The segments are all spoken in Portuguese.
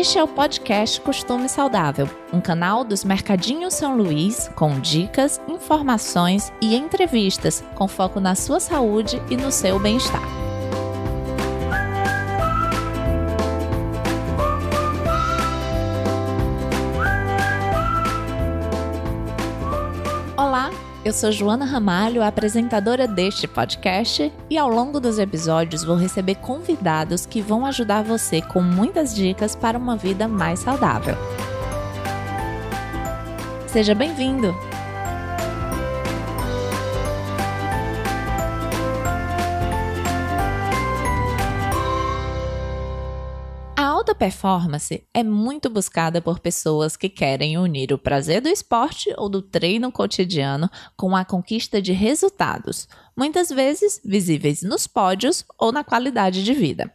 Este é o podcast Costume Saudável, um canal dos Mercadinhos São Luís com dicas, informações e entrevistas com foco na sua saúde e no seu bem-estar. Eu sou Joana Ramalho, apresentadora deste podcast, e ao longo dos episódios vou receber convidados que vão ajudar você com muitas dicas para uma vida mais saudável. Seja bem-vindo! Performance é muito buscada por pessoas que querem unir o prazer do esporte ou do treino cotidiano com a conquista de resultados, muitas vezes visíveis nos pódios ou na qualidade de vida.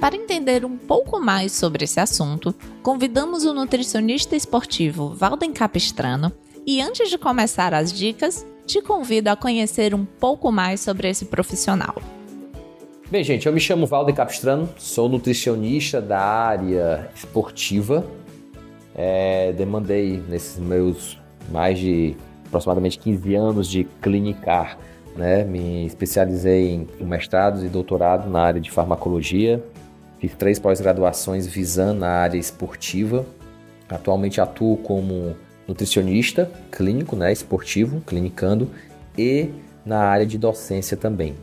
Para entender um pouco mais sobre esse assunto, convidamos o nutricionista esportivo Valden Capistrano e antes de começar as dicas, te convido a conhecer um pouco mais sobre esse profissional. Bem, gente, eu me chamo Valde Capistrano, sou nutricionista da área esportiva. É, demandei nesses meus mais de aproximadamente 15 anos de clinicar, né? Me especializei em mestrados e doutorado na área de farmacologia. Fiz três pós-graduações visando a área esportiva. Atualmente atuo como nutricionista clínico, né, esportivo, clinicando, e na área de docência também.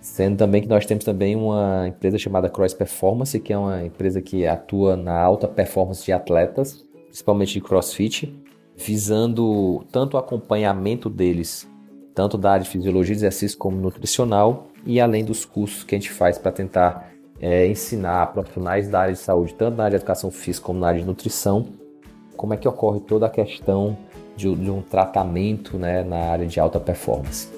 Sendo também que nós temos também uma empresa chamada Cross Performance, que é uma empresa que atua na alta performance de atletas, principalmente de CrossFit, visando tanto o acompanhamento deles, tanto da área de fisiologia, exercício como nutricional, e além dos cursos que a gente faz para tentar é, ensinar profissionais da área de saúde, tanto na área de educação física como na área de nutrição, como é que ocorre toda a questão de, de um tratamento né, na área de alta performance.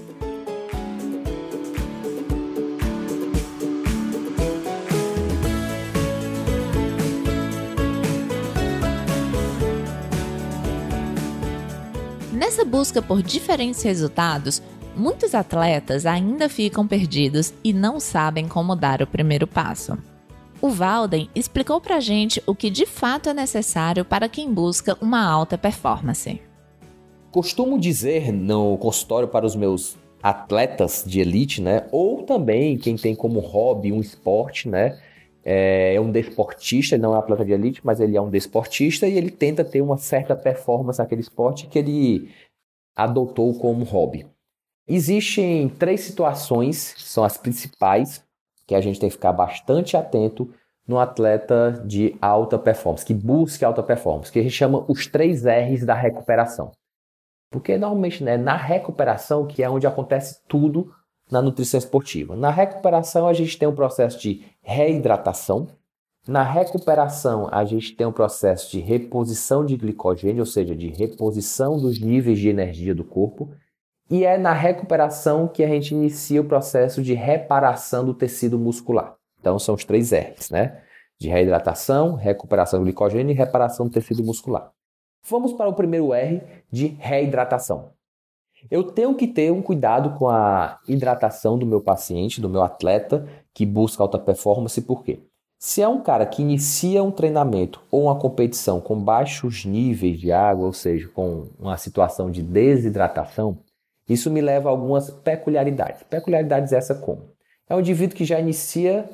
Nessa busca por diferentes resultados, muitos atletas ainda ficam perdidos e não sabem como dar o primeiro passo. O Valden explicou pra gente o que de fato é necessário para quem busca uma alta performance. Costumo dizer no consultório para os meus atletas de elite, né? Ou também quem tem como hobby um esporte, né? É, é um desportista, ele não é atleta de elite, mas ele é um desportista e ele tenta ter uma certa performance naquele esporte que ele adotou como hobby. Existem três situações, são as principais, que a gente tem que ficar bastante atento no atleta de alta performance, que busque alta performance, que a gente chama os três R's da recuperação. Porque normalmente né, na recuperação que é onde acontece tudo na nutrição esportiva. Na recuperação a gente tem um processo de reidratação. Na recuperação a gente tem um processo de reposição de glicogênio, ou seja, de reposição dos níveis de energia do corpo. E é na recuperação que a gente inicia o processo de reparação do tecido muscular. Então são os três R's, né? De reidratação, recuperação do glicogênio e reparação do tecido muscular. Vamos para o primeiro R de reidratação. Eu tenho que ter um cuidado com a hidratação do meu paciente, do meu atleta que busca alta performance, por quê? Se é um cara que inicia um treinamento ou uma competição com baixos níveis de água, ou seja, com uma situação de desidratação, isso me leva a algumas peculiaridades. Peculiaridades essa como? É um indivíduo que já inicia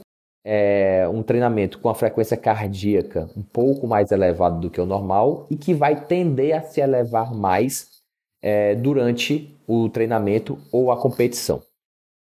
é, um treinamento com a frequência cardíaca um pouco mais elevada do que o normal e que vai tender a se elevar mais é, durante o treinamento ou a competição.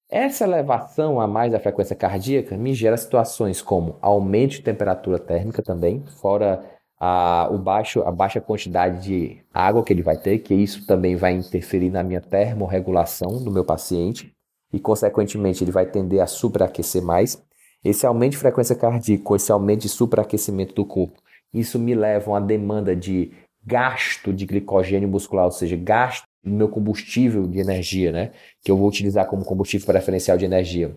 Essa elevação a mais da frequência cardíaca me gera situações como aumento de temperatura térmica também, fora a, o baixo, a baixa quantidade de água que ele vai ter, que isso também vai interferir na minha termorregulação do meu paciente e, consequentemente, ele vai tender a superaquecer mais. Esse aumento de frequência cardíaca, esse aumento de superaquecimento do corpo, isso me leva a uma demanda de gasto de glicogênio muscular, ou seja, gasto do meu combustível de energia, né? Que eu vou utilizar como combustível preferencial de energia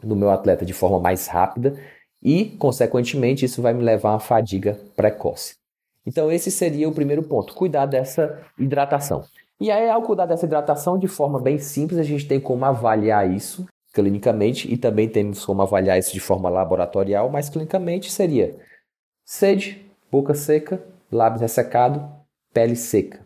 no meu atleta de forma mais rápida e, consequentemente, isso vai me levar a fadiga precoce. Então, esse seria o primeiro ponto: cuidar dessa hidratação. E aí, ao cuidar dessa hidratação de forma bem simples, a gente tem como avaliar isso clinicamente e também temos como avaliar isso de forma laboratorial, mas clinicamente seria sede, boca seca, lábios ressecados, pele seca.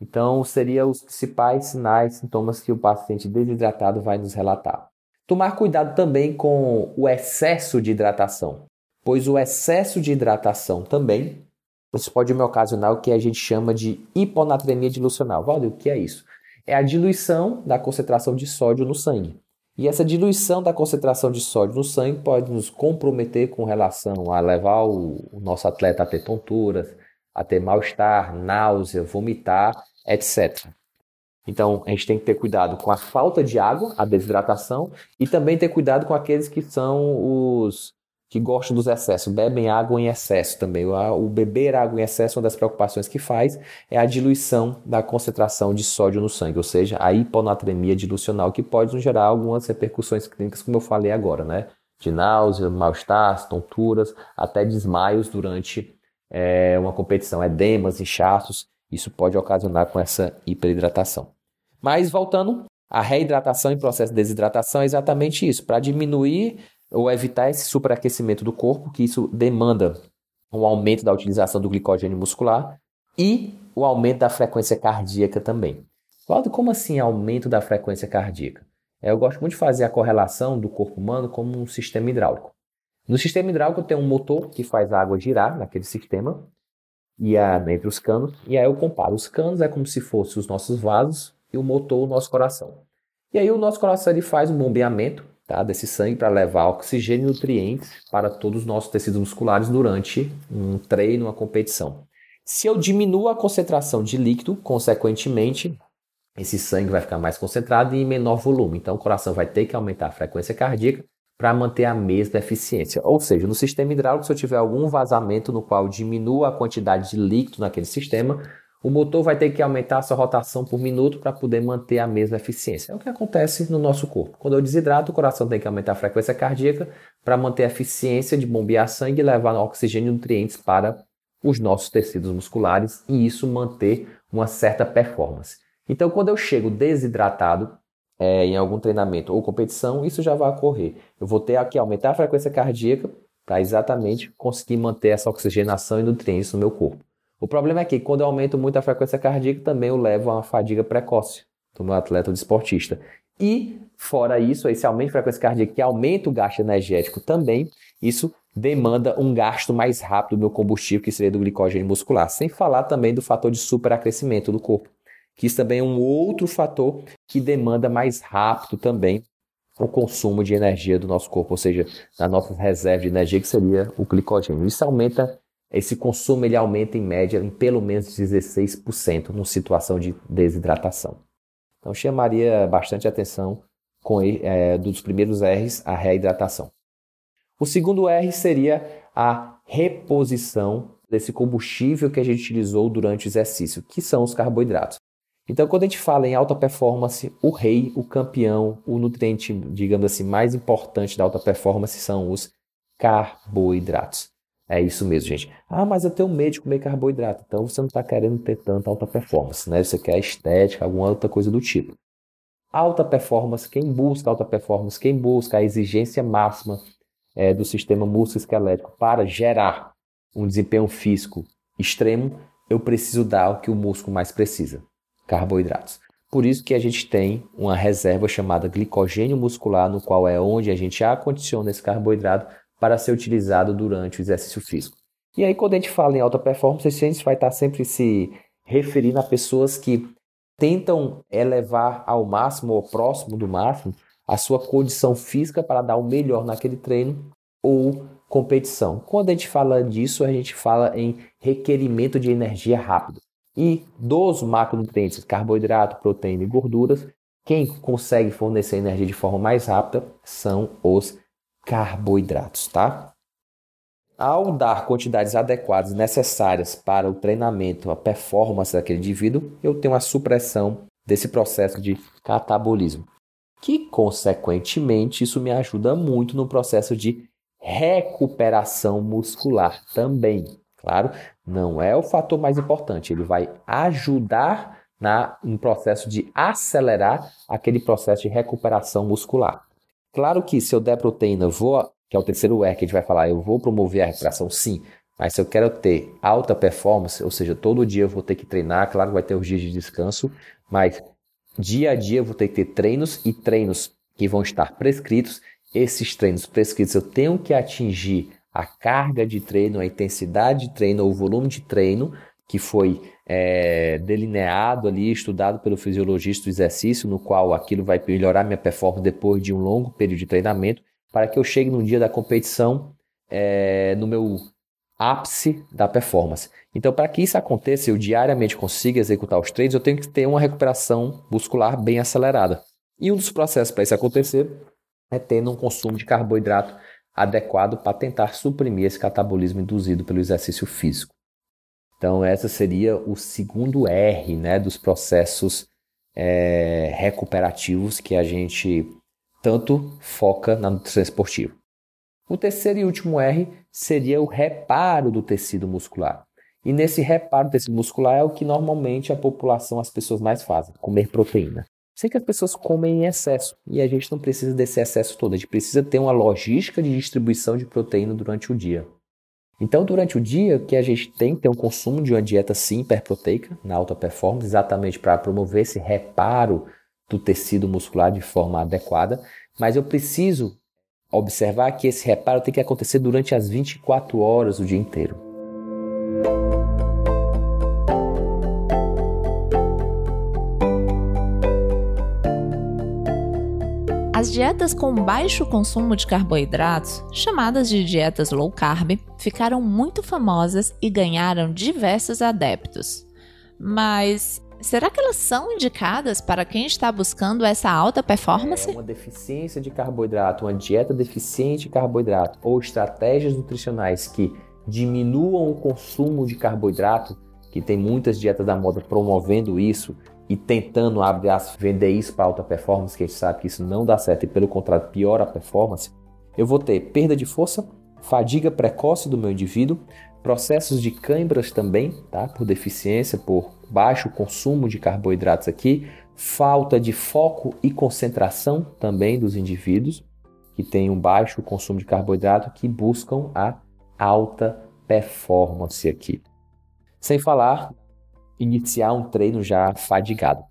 Então, seriam os principais sinais, sintomas que o paciente desidratado vai nos relatar. Tomar cuidado também com o excesso de hidratação, pois o excesso de hidratação também isso pode me ocasionar o que a gente chama de hiponatremia dilucional. Valdir, o que é isso? É a diluição da concentração de sódio no sangue. E essa diluição da concentração de sódio no sangue pode nos comprometer com relação a levar o, o nosso atleta a ter tonturas, a ter mal-estar, náusea, vomitar, etc. Então, a gente tem que ter cuidado com a falta de água, a desidratação, e também ter cuidado com aqueles que são os que gostam dos excessos, bebem água em excesso também. O beber água em excesso, uma das preocupações que faz é a diluição da concentração de sódio no sangue, ou seja, a hiponatremia dilucional, que pode gerar algumas repercussões clínicas, como eu falei agora, né? De náusea, mal-estar, tonturas, até desmaios durante é, uma competição, edemas, inchaços. Isso pode ocasionar com essa hiperidratação. Mas voltando, a reidratação em processo de desidratação é exatamente isso, para diminuir ou evitar esse superaquecimento do corpo, que isso demanda um aumento da utilização do glicogênio muscular e o aumento da frequência cardíaca também. Claudio, como assim aumento da frequência cardíaca? É, eu gosto muito de fazer a correlação do corpo humano como um sistema hidráulico. No sistema hidráulico tem um motor que faz a água girar naquele sistema e a, entre os canos, e aí eu comparo. Os canos é como se fossem os nossos vasos e o motor o nosso coração. E aí o nosso coração ele faz um bombeamento tá, desse sangue para levar oxigênio e nutrientes para todos os nossos tecidos musculares durante um treino, uma competição. Se eu diminuo a concentração de líquido, consequentemente, esse sangue vai ficar mais concentrado e em menor volume. Então, o coração vai ter que aumentar a frequência cardíaca para manter a mesma eficiência. Ou seja, no sistema hidráulico, se eu tiver algum vazamento no qual diminua a quantidade de líquido naquele sistema, o motor vai ter que aumentar a sua rotação por minuto para poder manter a mesma eficiência. É o que acontece no nosso corpo. Quando eu desidrato, o coração tem que aumentar a frequência cardíaca para manter a eficiência de bombear sangue e levar oxigênio e nutrientes para os nossos tecidos musculares e isso manter uma certa performance. Então, quando eu chego desidratado é, em algum treinamento ou competição, isso já vai ocorrer. Eu vou ter que aumentar a frequência cardíaca para exatamente conseguir manter essa oxigenação e nutrientes no meu corpo. O problema é que quando eu aumento muito a frequência cardíaca, também eu levo a uma fadiga precoce do meu atleta ou desportista. E, fora isso, esse aumento de frequência cardíaca que aumenta o gasto energético também, isso demanda um gasto mais rápido do meu combustível, que seria do glicogênio muscular. Sem falar também do fator de superacrescimento do corpo, que isso também é um outro fator que demanda mais rápido também o consumo de energia do nosso corpo, ou seja, da nossa reserva de energia, que seria o glicogênio. Isso aumenta esse consumo ele aumenta em média em pelo menos 16% numa situação de desidratação. Então chamaria bastante atenção com é, dos primeiros R's a reidratação. O segundo R seria a reposição desse combustível que a gente utilizou durante o exercício, que são os carboidratos. Então, quando a gente fala em alta performance, o rei, o campeão, o nutriente, digamos assim, mais importante da alta performance são os carboidratos. É isso mesmo, gente. Ah, mas eu tenho medo de comer carboidrato. Então você não está querendo ter tanta alta performance, né? Você quer estética, alguma outra coisa do tipo. Alta performance, quem busca alta performance, quem busca a exigência máxima é, do sistema músculo-esquelético para gerar um desempenho físico extremo, eu preciso dar o que o músculo mais precisa: carboidratos. Por isso que a gente tem uma reserva chamada glicogênio muscular, no qual é onde a gente acondiciona esse carboidrato para ser utilizado durante o exercício físico. E aí, quando a gente fala em alta performance, a gente vai estar sempre se referindo a pessoas que tentam elevar ao máximo ou próximo do máximo a sua condição física para dar o melhor naquele treino ou competição. Quando a gente fala disso, a gente fala em requerimento de energia rápido. E dos macronutrientes, carboidrato, proteína e gorduras, quem consegue fornecer energia de forma mais rápida são os carboidratos, tá? Ao dar quantidades adequadas necessárias para o treinamento, a performance daquele indivíduo, eu tenho a supressão desse processo de catabolismo, que consequentemente isso me ajuda muito no processo de recuperação muscular também. Claro, não é o fator mais importante, ele vai ajudar na, no processo de acelerar aquele processo de recuperação muscular. Claro que se eu der proteína, vou, que é o terceiro R que a gente vai falar, eu vou promover a recuperação, sim. Mas se eu quero ter alta performance, ou seja, todo dia eu vou ter que treinar, claro que vai ter os dias de descanso, mas dia a dia eu vou ter que ter treinos e treinos que vão estar prescritos. Esses treinos prescritos eu tenho que atingir a carga de treino, a intensidade de treino o volume de treino que foi é, delineado ali, estudado pelo fisiologista do exercício, no qual aquilo vai melhorar minha performance depois de um longo período de treinamento, para que eu chegue no dia da competição é, no meu ápice da performance. Então, para que isso aconteça, eu diariamente consiga executar os treinos, eu tenho que ter uma recuperação muscular bem acelerada. E um dos processos para isso acontecer é tendo um consumo de carboidrato adequado para tentar suprimir esse catabolismo induzido pelo exercício físico. Então, essa seria o segundo R né, dos processos é, recuperativos que a gente tanto foca na nutrição esportiva. O terceiro e último R seria o reparo do tecido muscular. E nesse reparo do tecido muscular é o que normalmente a população, as pessoas mais fazem, comer proteína. Sei que as pessoas comem em excesso e a gente não precisa desse excesso todo, a gente precisa ter uma logística de distribuição de proteína durante o dia. Então, durante o dia, que a gente tem que ter um consumo de uma dieta sim hiperproteica, na alta performance, exatamente para promover esse reparo do tecido muscular de forma adequada, mas eu preciso observar que esse reparo tem que acontecer durante as 24 horas do dia inteiro. As dietas com baixo consumo de carboidratos, chamadas de dietas low carb, ficaram muito famosas e ganharam diversos adeptos. Mas será que elas são indicadas para quem está buscando essa alta performance? É uma deficiência de carboidrato, uma dieta deficiente de carboidrato ou estratégias nutricionais que diminuam o consumo de carboidrato, que tem muitas dietas da moda promovendo isso, e tentando, abre as vender isso para alta performance, que a gente sabe que isso não dá certo e pelo contrário piora a performance, eu vou ter perda de força, fadiga precoce do meu indivíduo, processos de câimbras também, tá? Por deficiência, por baixo consumo de carboidratos aqui, falta de foco e concentração também dos indivíduos que têm um baixo consumo de carboidrato que buscam a alta performance aqui. Sem falar iniciar um treino já fadigado.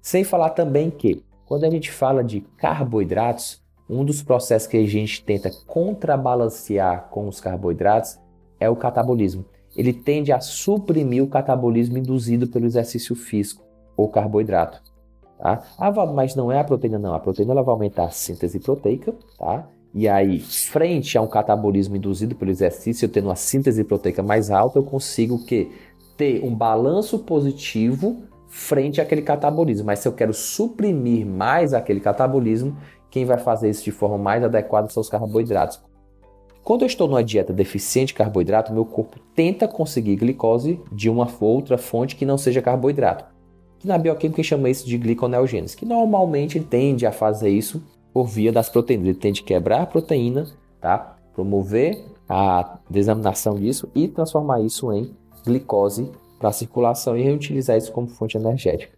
Sem falar também que, quando a gente fala de carboidratos, um dos processos que a gente tenta contrabalancear com os carboidratos é o catabolismo. Ele tende a suprimir o catabolismo induzido pelo exercício físico ou carboidrato. Tá? Ah, mas não é a proteína, não. A proteína ela vai aumentar a síntese proteica, tá? E aí, frente a um catabolismo induzido pelo exercício, eu tendo uma síntese proteica mais alta, eu consigo o quê? Ter um balanço positivo frente àquele catabolismo. Mas se eu quero suprimir mais aquele catabolismo, quem vai fazer isso de forma mais adequada são os carboidratos. Quando eu estou numa dieta deficiente de carboidrato, meu corpo tenta conseguir glicose de uma outra fonte que não seja carboidrato. Que na bioquímica chama isso de gliconeogênese, que normalmente tende a fazer isso por via das proteínas. Ele tende a quebrar a proteína, tá? promover a desaminação disso e transformar isso em glicose para a circulação e reutilizar isso como fonte energética.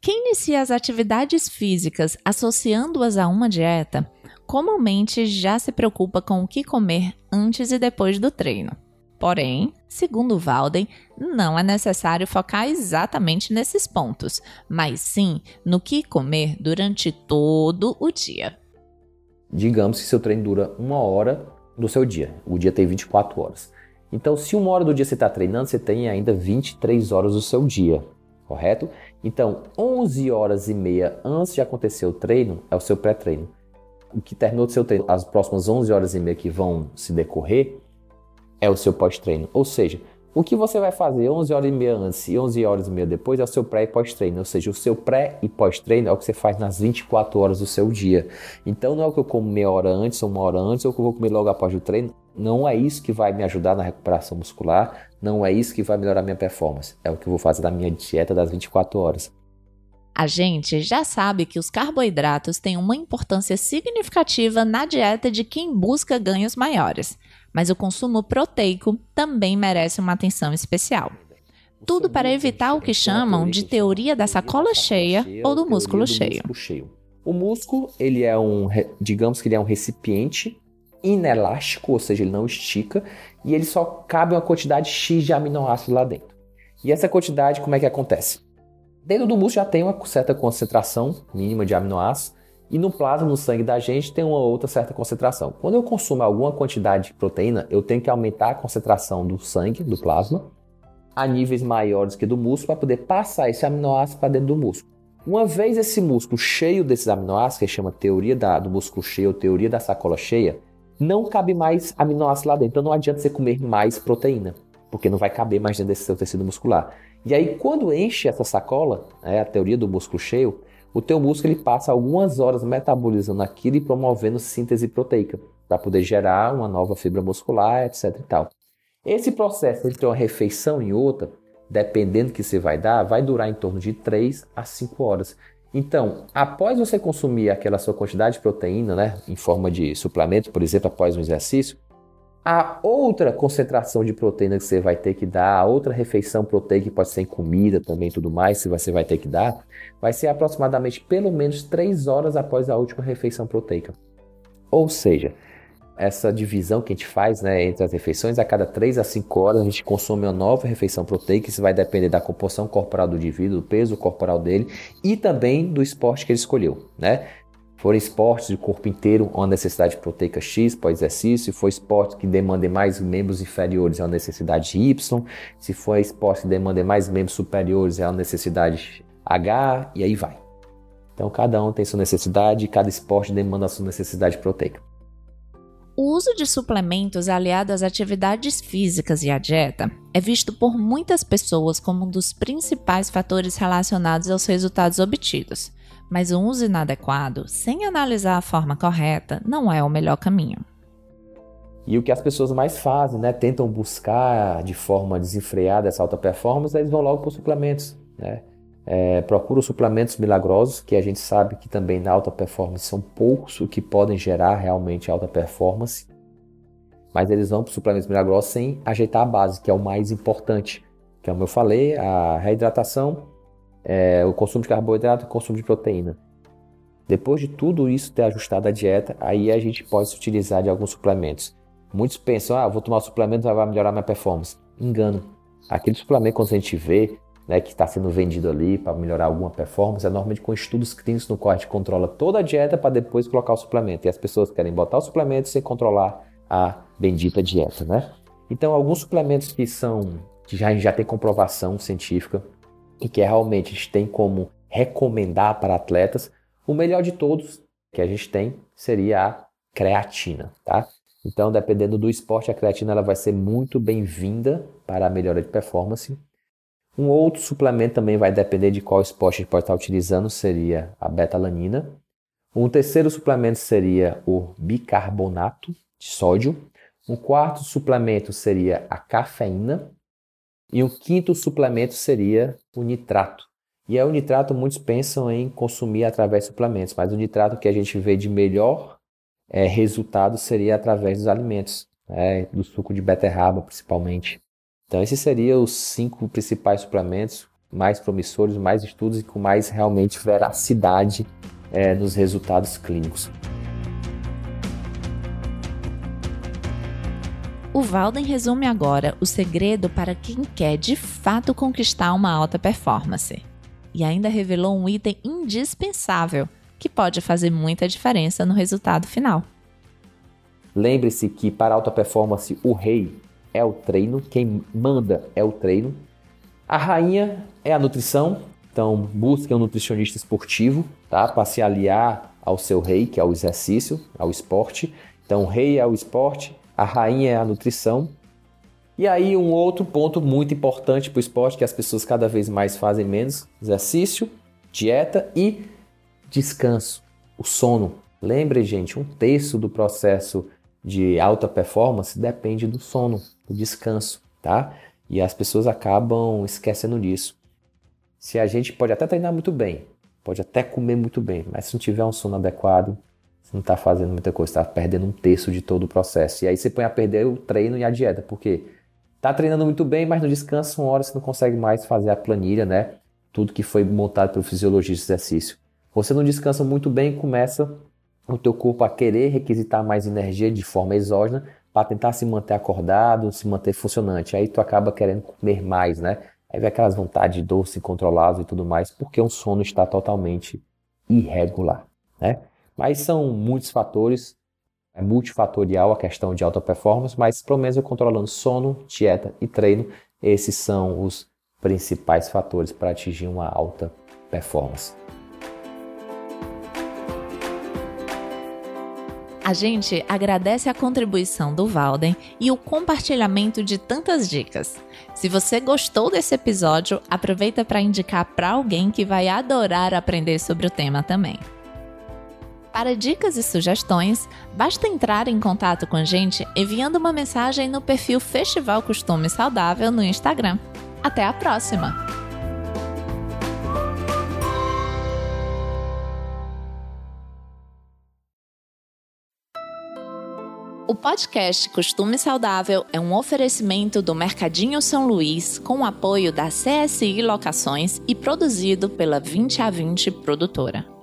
Quem inicia as atividades físicas associando-as a uma dieta, comumente já se preocupa com o que comer antes e depois do treino. Porém, segundo Walden, não é necessário focar exatamente nesses pontos, mas sim no que comer durante todo o dia. Digamos que seu treino dura uma hora do seu dia, o dia tem 24 horas. Então, se uma hora do dia você está treinando, você tem ainda 23 horas do seu dia, correto? Então, 11 horas e meia antes de acontecer o treino é o seu pré-treino. O que terminou do seu treino, as próximas 11 horas e meia que vão se decorrer, é o seu pós-treino. Ou seja, o que você vai fazer 11 horas e meia antes e 11 horas e meia depois é o seu pré e pós-treino. Ou seja, o seu pré e pós-treino é o que você faz nas 24 horas do seu dia. Então não é o que eu como meia hora antes ou uma hora antes ou o que eu vou comer logo após o treino. Não é isso que vai me ajudar na recuperação muscular. Não é isso que vai melhorar minha performance. É o que eu vou fazer na minha dieta das 24 horas. A gente já sabe que os carboidratos têm uma importância significativa na dieta de quem busca ganhos maiores mas o consumo proteico também merece uma atenção especial. Tudo para evitar o que chamam de teoria da sacola cheia ou do músculo cheio. O músculo, ele é um, digamos que ele é um recipiente inelástico, ou seja, ele não estica, e ele só cabe uma quantidade X de aminoácidos lá dentro. E essa quantidade, como é que acontece? Dentro do músculo já tem uma certa concentração mínima de aminoácidos, e no plasma, no sangue da gente, tem uma outra certa concentração. Quando eu consumo alguma quantidade de proteína, eu tenho que aumentar a concentração do sangue, do plasma, a níveis maiores que do músculo, para poder passar esse aminoácido para dentro do músculo. Uma vez esse músculo cheio desses aminoácidos, que chama teoria da, do músculo cheio, teoria da sacola cheia, não cabe mais aminoácido lá dentro. Então não adianta você comer mais proteína, porque não vai caber mais dentro desse seu tecido muscular. E aí, quando enche essa sacola, é a teoria do músculo cheio, o teu músculo ele passa algumas horas metabolizando aquilo e promovendo síntese proteica para poder gerar uma nova fibra muscular, etc. E tal. Esse processo entre uma refeição e outra, dependendo do que você vai dar, vai durar em torno de 3 a 5 horas. Então, após você consumir aquela sua quantidade de proteína, né, em forma de suplemento, por exemplo, após um exercício, a outra concentração de proteína que você vai ter que dar, a outra refeição proteica que pode ser em comida também tudo mais, que você vai ter que dar, vai ser aproximadamente pelo menos 3 horas após a última refeição proteica. Ou seja, essa divisão que a gente faz né, entre as refeições, a cada 3 a 5 horas a gente consome uma nova refeição proteica, isso vai depender da composição corporal do indivíduo, do peso corporal dele e também do esporte que ele escolheu. Né? forem esportes de corpo inteiro, uma necessidade proteica X para exercício. Se for esporte que demandem mais membros inferiores, é uma necessidade Y. Se for esporte que demandem mais membros superiores, é uma necessidade H, e aí vai. Então, cada um tem sua necessidade, cada esporte demanda a sua necessidade proteica. O uso de suplementos aliado às atividades físicas e à dieta é visto por muitas pessoas como um dos principais fatores relacionados aos resultados obtidos mas o uso inadequado, sem analisar a forma correta, não é o melhor caminho. E o que as pessoas mais fazem, né, tentam buscar de forma desenfreada essa alta performance, eles vão logo para os suplementos, né? É, procuram suplementos milagrosos, que a gente sabe que também na alta performance são poucos o que podem gerar realmente alta performance, mas eles vão para os suplementos milagrosos sem ajeitar a base, que é o mais importante, que como eu falei, a reidratação é, o consumo de carboidrato e o consumo de proteína. Depois de tudo isso ter ajustado a dieta, aí a gente pode se utilizar de alguns suplementos. Muitos pensam, ah, vou tomar suplemento vai melhorar minha performance. Engano. Aquele suplemento quando a gente vê né, que está sendo vendido ali para melhorar alguma performance, é normalmente com estudos clínicos no gente controla toda a dieta para depois colocar o suplemento. E as pessoas querem botar o suplemento sem controlar a bendita dieta, né? Então, alguns suplementos que são que já, já tem comprovação científica e que realmente a gente tem como recomendar para atletas, o melhor de todos que a gente tem seria a creatina, tá? Então, dependendo do esporte, a creatina ela vai ser muito bem-vinda para a melhora de performance. Um outro suplemento também vai depender de qual esporte a gente pode estar utilizando, seria a betalanina. Um terceiro suplemento seria o bicarbonato de sódio. Um quarto suplemento seria a cafeína. E o quinto suplemento seria o nitrato. E é o nitrato muitos pensam em consumir através de suplementos, mas o nitrato que a gente vê de melhor é, resultado seria através dos alimentos, né, do suco de beterraba principalmente. Então esses seriam os cinco principais suplementos mais promissores, mais estudos e com mais realmente veracidade é, nos resultados clínicos. O Valden resume agora o segredo para quem quer de fato conquistar uma alta performance. E ainda revelou um item indispensável que pode fazer muita diferença no resultado final. Lembre-se que para alta performance o rei é o treino, quem manda é o treino. A rainha é a nutrição, então busque um nutricionista esportivo, tá? Para se aliar ao seu rei, que é o exercício, ao esporte. Então o rei é o esporte, a rainha é a nutrição. E aí, um outro ponto muito importante para o esporte que as pessoas cada vez mais fazem menos: exercício, dieta e descanso, o sono. Lembre, gente, um terço do processo de alta performance depende do sono, do descanso, tá? E as pessoas acabam esquecendo disso. Se a gente pode até treinar muito bem, pode até comer muito bem, mas se não tiver um sono adequado, você não está fazendo muita coisa, está perdendo um terço de todo o processo. E aí você põe a perder o treino e a dieta, porque Tá treinando muito bem, mas no descanso, uma hora você não consegue mais fazer a planilha, né? Tudo que foi montado pelo fisiologista de exercício. Você não descansa muito bem, começa o teu corpo a querer requisitar mais energia de forma exógena para tentar se manter acordado, se manter funcionante. Aí tu acaba querendo comer mais, né? Aí vem aquelas vontades de doce incontroláveis e tudo mais, porque o sono está totalmente irregular, né? Mas são muitos fatores, é multifatorial a questão de alta performance, mas pelo menos eu controlando sono, dieta e treino, esses são os principais fatores para atingir uma alta performance. A gente agradece a contribuição do Valden e o compartilhamento de tantas dicas. Se você gostou desse episódio, aproveita para indicar para alguém que vai adorar aprender sobre o tema também. Para dicas e sugestões, basta entrar em contato com a gente enviando uma mensagem no perfil Festival Costume Saudável no Instagram. Até a próxima! O podcast Costume Saudável é um oferecimento do Mercadinho São Luís com o apoio da CSI Locações e produzido pela 20 a 20 produtora.